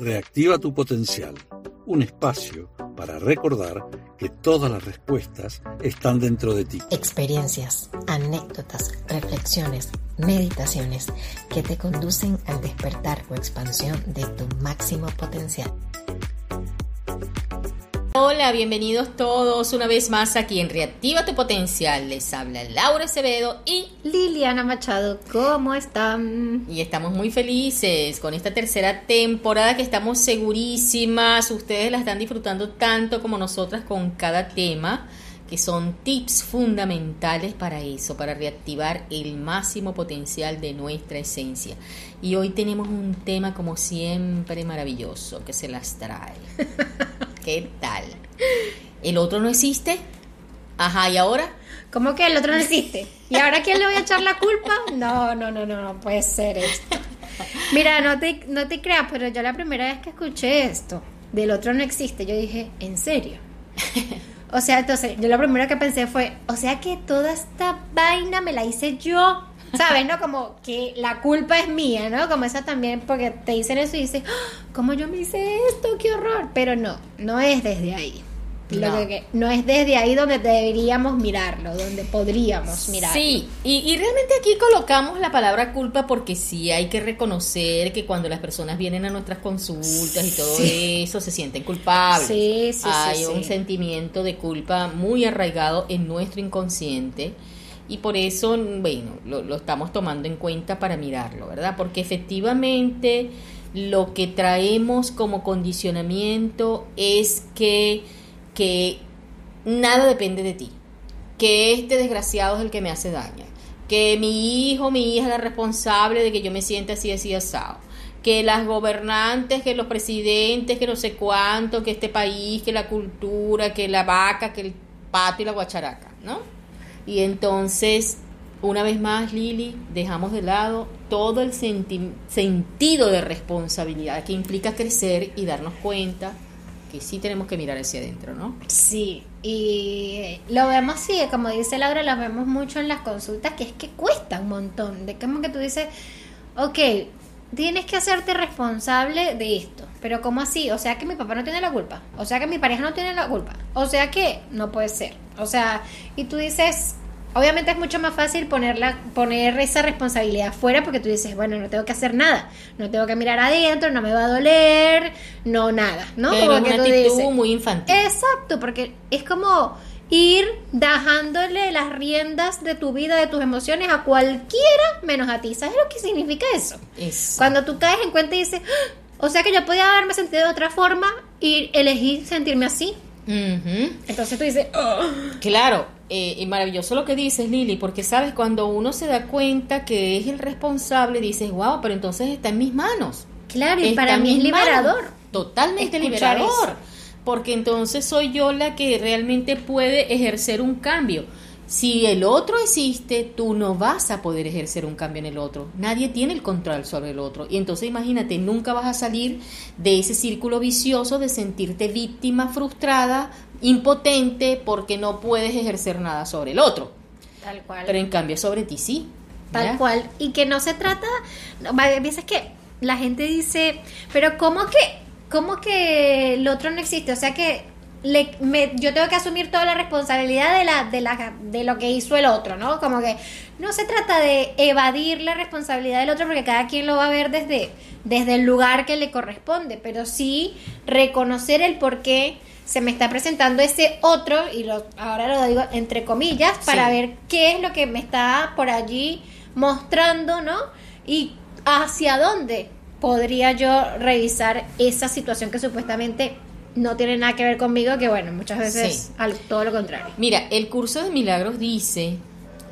Reactiva tu potencial, un espacio para recordar que todas las respuestas están dentro de ti. Experiencias, anécdotas, reflexiones, meditaciones que te conducen al despertar o expansión de tu máximo potencial. Hola, bienvenidos todos una vez más aquí en Reactiva tu Potencial. Les habla Laura Acevedo y Liliana Machado. ¿Cómo están? Y estamos muy felices con esta tercera temporada que estamos segurísimas. Ustedes la están disfrutando tanto como nosotras con cada tema, que son tips fundamentales para eso, para reactivar el máximo potencial de nuestra esencia. Y hoy tenemos un tema como siempre maravilloso que se las trae. ¿Qué tal? ¿El otro no existe? Ajá, ¿y ahora? ¿Cómo que el otro no existe? ¿Y ahora quién le voy a echar la culpa? No, no, no, no, no puede ser esto. Mira, no te, no te creas, pero yo la primera vez que escuché esto, del otro no existe, yo dije, ¿en serio? O sea, entonces, yo lo primero que pensé fue, o sea que toda esta vaina me la hice yo. ¿Sabes? ¿No? Como que la culpa es mía, ¿no? Como esa también, porque te dicen eso y dices, ¡Ah! ¿cómo yo me hice esto? ¡Qué horror! Pero no, no es desde ahí. No. Que, no es desde ahí donde deberíamos mirarlo, donde podríamos mirarlo. Sí, y, y, realmente aquí colocamos la palabra culpa porque sí hay que reconocer que cuando las personas vienen a nuestras consultas y todo sí. eso se sienten culpables. Sí, sí, hay un sentimiento de culpa muy arraigado en nuestro inconsciente y por eso, bueno, lo, lo, estamos tomando en cuenta para mirarlo, ¿verdad? Porque efectivamente lo que traemos como condicionamiento es que, que nada depende de ti, que este desgraciado es el que me hace daño, que mi hijo, mi hija es la responsable de que yo me sienta así, así, asado que las gobernantes, que los presidentes, que no sé cuánto, que este país, que la cultura, que la vaca, que el pato y la guacharaca, ¿no? Y entonces, una vez más, Lili, dejamos de lado todo el senti sentido de responsabilidad que implica crecer y darnos cuenta que sí tenemos que mirar hacia adentro, ¿no? Sí, y lo vemos así, como dice Laura, lo vemos mucho en las consultas, que es que cuesta un montón, de como que tú dices, ok, tienes que hacerte responsable de esto. Pero ¿cómo así? O sea que mi papá no tiene la culpa. O sea que mi pareja no tiene la culpa. O sea que no puede ser. O sea, y tú dices, obviamente es mucho más fácil ponerla, poner esa responsabilidad fuera porque tú dices, bueno, no tengo que hacer nada. No tengo que mirar adentro, no me va a doler, no nada, ¿no? Pero como es que una tú actitud dices- muy infantil. Exacto, porque es como ir dejándole las riendas de tu vida, de tus emociones a cualquiera menos a ti. ¿Sabes lo que significa eso? Es- Cuando tú caes en cuenta y dices, "Ah, o sea que yo podía haberme sentido de otra forma y elegí sentirme así. Entonces tú dices, "Ah". Claro, eh, y maravilloso lo que dices, Lili, porque sabes, cuando uno se da cuenta que es el responsable, dices, wow, pero entonces está en mis manos. claro, y Está para mí es liberador. manos. Totalmente escuchar liberador. eso. Porque entonces soy yo la que realmente puede ejercer un cambio. Si el otro existe, tú no vas a poder ejercer un cambio en el otro. Nadie tiene el control sobre el otro. Y entonces imagínate, nunca vas a salir de ese círculo vicioso de sentirte víctima, frustrada, impotente, porque no puedes ejercer nada sobre el otro. Tal cual. Pero en cambio sobre ti sí. Tal cual. Y que no se trata. A veces que la gente dice, pero ¿cómo que, cómo que el otro no existe? O sea que le, me- yo tengo que asumir toda la responsabilidad de, la, de, la, de lo que hizo el otro, ¿no? Como que no se trata de evadir la responsabilidad del otro porque cada quien lo va a ver desde, desde el lugar que le corresponde, pero sí reconocer el por qué se me está presentando ese otro, y lo, ahora lo digo entre comillas, para Sí. ver qué es lo que me está por allí mostrando, ¿no? Y hacia dónde podría yo revisar esa situación que supuestamente no tiene nada que ver conmigo, que bueno, muchas veces Sí. al, todo lo contrario. Mira, el curso de milagros dice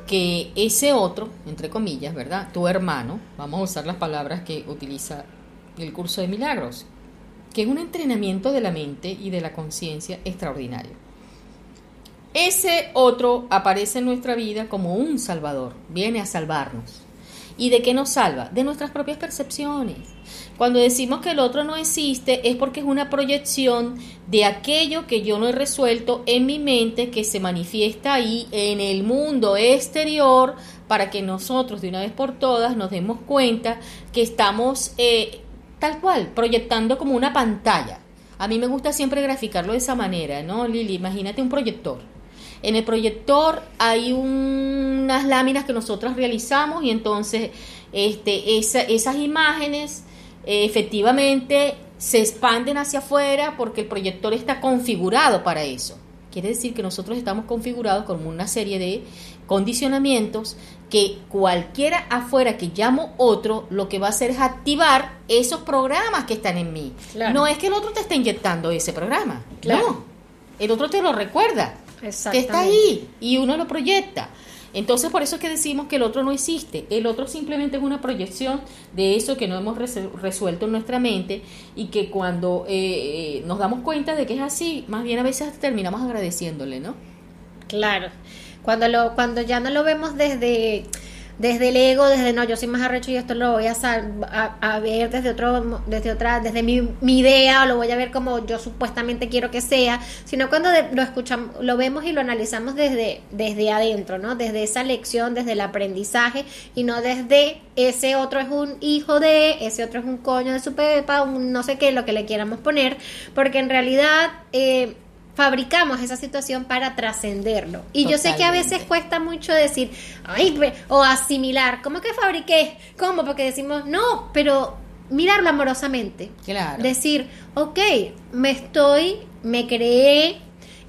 que ese otro, entre comillas, ¿verdad? Tu hermano, vamos a usar las palabras que utiliza el curso de milagros, que es un entrenamiento de la mente y de la conciencia extraordinario. Ese otro aparece en nuestra vida como un salvador, viene a salvarnos. ¿Y de qué nos salva? De nuestras propias percepciones. Cuando decimos que el otro no existe es porque es una proyección de aquello que yo no he resuelto en mi mente que se manifiesta ahí en el mundo exterior para que nosotros de una vez por todas nos demos cuenta que estamos eh, tal cual, proyectando como una pantalla. A mí me gusta siempre graficarlo de esa manera, ¿no, Lili? Imagínate un proyector. En el proyector hay unas láminas que nosotros realizamos y entonces este, esas imágenes efectivamente se expanden hacia afuera porque el proyector está configurado para eso. Quiere decir que nosotros estamos configurados como una serie de condicionamientos que cualquiera afuera que llamo otro, lo que va a hacer es activar esos programas que están en mí. No es que el otro te esté inyectando ese programa. No. El otro te lo recuerda. Que está ahí y uno lo proyecta. Entonces, por eso es que decimos que el otro no existe. El otro simplemente es una proyección de eso que no hemos resuelto en nuestra mente y que cuando eh, eh, nos damos cuenta de que es así, más bien a veces terminamos agradeciéndole, ¿no? Claro. Cuando, lo, cuando ya no lo vemos desde desde el ego, desde no, yo soy más arrecho y esto lo voy a, a, ver desde otro, desde otra, desde mi, idea, o lo voy a ver como yo supuestamente quiero que sea, sino cuando lo escuchamos, lo vemos y lo analizamos desde, desde adentro, ¿no? Desde esa lección, desde el aprendizaje, y no desde ese otro es un hijo de, ese otro es un coño de su pepa, un no sé qué, lo que le quieramos poner, porque en realidad eh, fabricamos esa situación para trascenderlo. Y yo sé que a veces cuesta mucho decir, ay, o asimilar, ¿cómo que fabriqué? ¿Cómo? Porque decimos, no, pero mirarlo amorosamente. Claro. Decir, ok, me estoy, me creé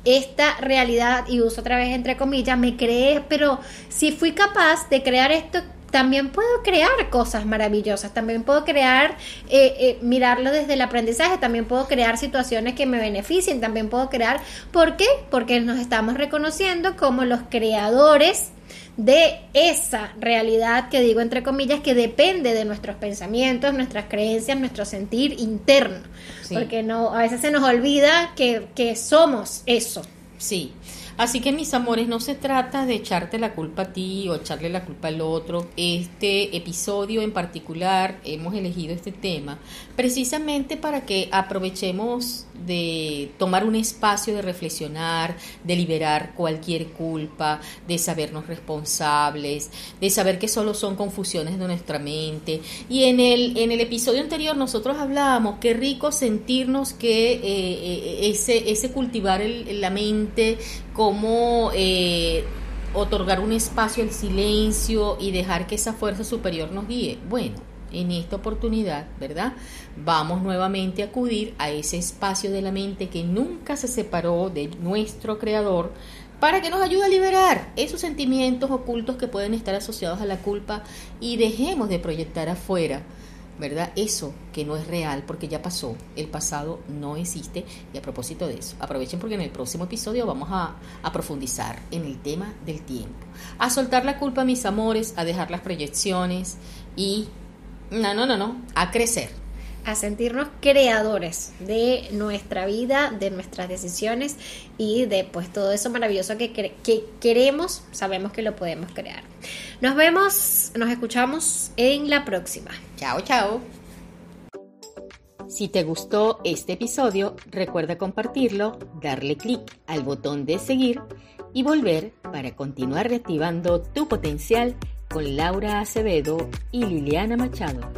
esta realidad, y uso otra vez entre comillas, me creé, pero si fui capaz de crear esto también puedo crear cosas maravillosas, también puedo crear, eh, eh, mirarlo desde el aprendizaje, también puedo crear situaciones que me beneficien, también puedo crear, ¿por qué? Porque nos estamos reconociendo como los creadores de esa realidad que digo entre comillas que depende de nuestros pensamientos, nuestras creencias, nuestro sentir interno, porque no a veces se nos olvida que, que somos eso. Sí. Así que mis amores, no se trata de echarte la culpa a ti o echarle la culpa al otro. Este episodio en particular hemos elegido este tema precisamente para que aprovechemos de tomar un espacio de reflexionar, de liberar cualquier culpa, de sabernos responsables, de saber que solo son confusiones de nuestra mente. Y en el, en el episodio anterior nosotros hablábamos qué rico sentirnos que eh, eh, ese, ese cultivar la mente como... Eh, otorgar un espacio al silencio y dejar que esa fuerza superior nos guíe. Bueno, en esta oportunidad, ¿verdad? Vamos nuevamente a acudir a ese espacio de la mente que nunca se separó de nuestro creador para que nos ayude a liberar esos sentimientos ocultos que pueden estar asociados a la culpa y dejemos de proyectar afuera, ¿verdad? Eso que no es real porque ya pasó, el pasado no existe y a propósito de eso, aprovechen porque en el próximo episodio vamos a, a profundizar en el tema del tiempo, a soltar la culpa, mis amores, a dejar las proyecciones y no, no, no, no, a crecer. A sentirnos creadores de nuestra vida, de nuestras decisiones y de pues todo eso maravilloso que, que queremos, sabemos que lo podemos crear. Nos vemos, nos escuchamos en la próxima. Chao, chao. Si te gustó este episodio, recuerda compartirlo, darle clic al botón de seguir y volver para continuar reactivando tu potencial con Laura Acevedo y Liliana Machado.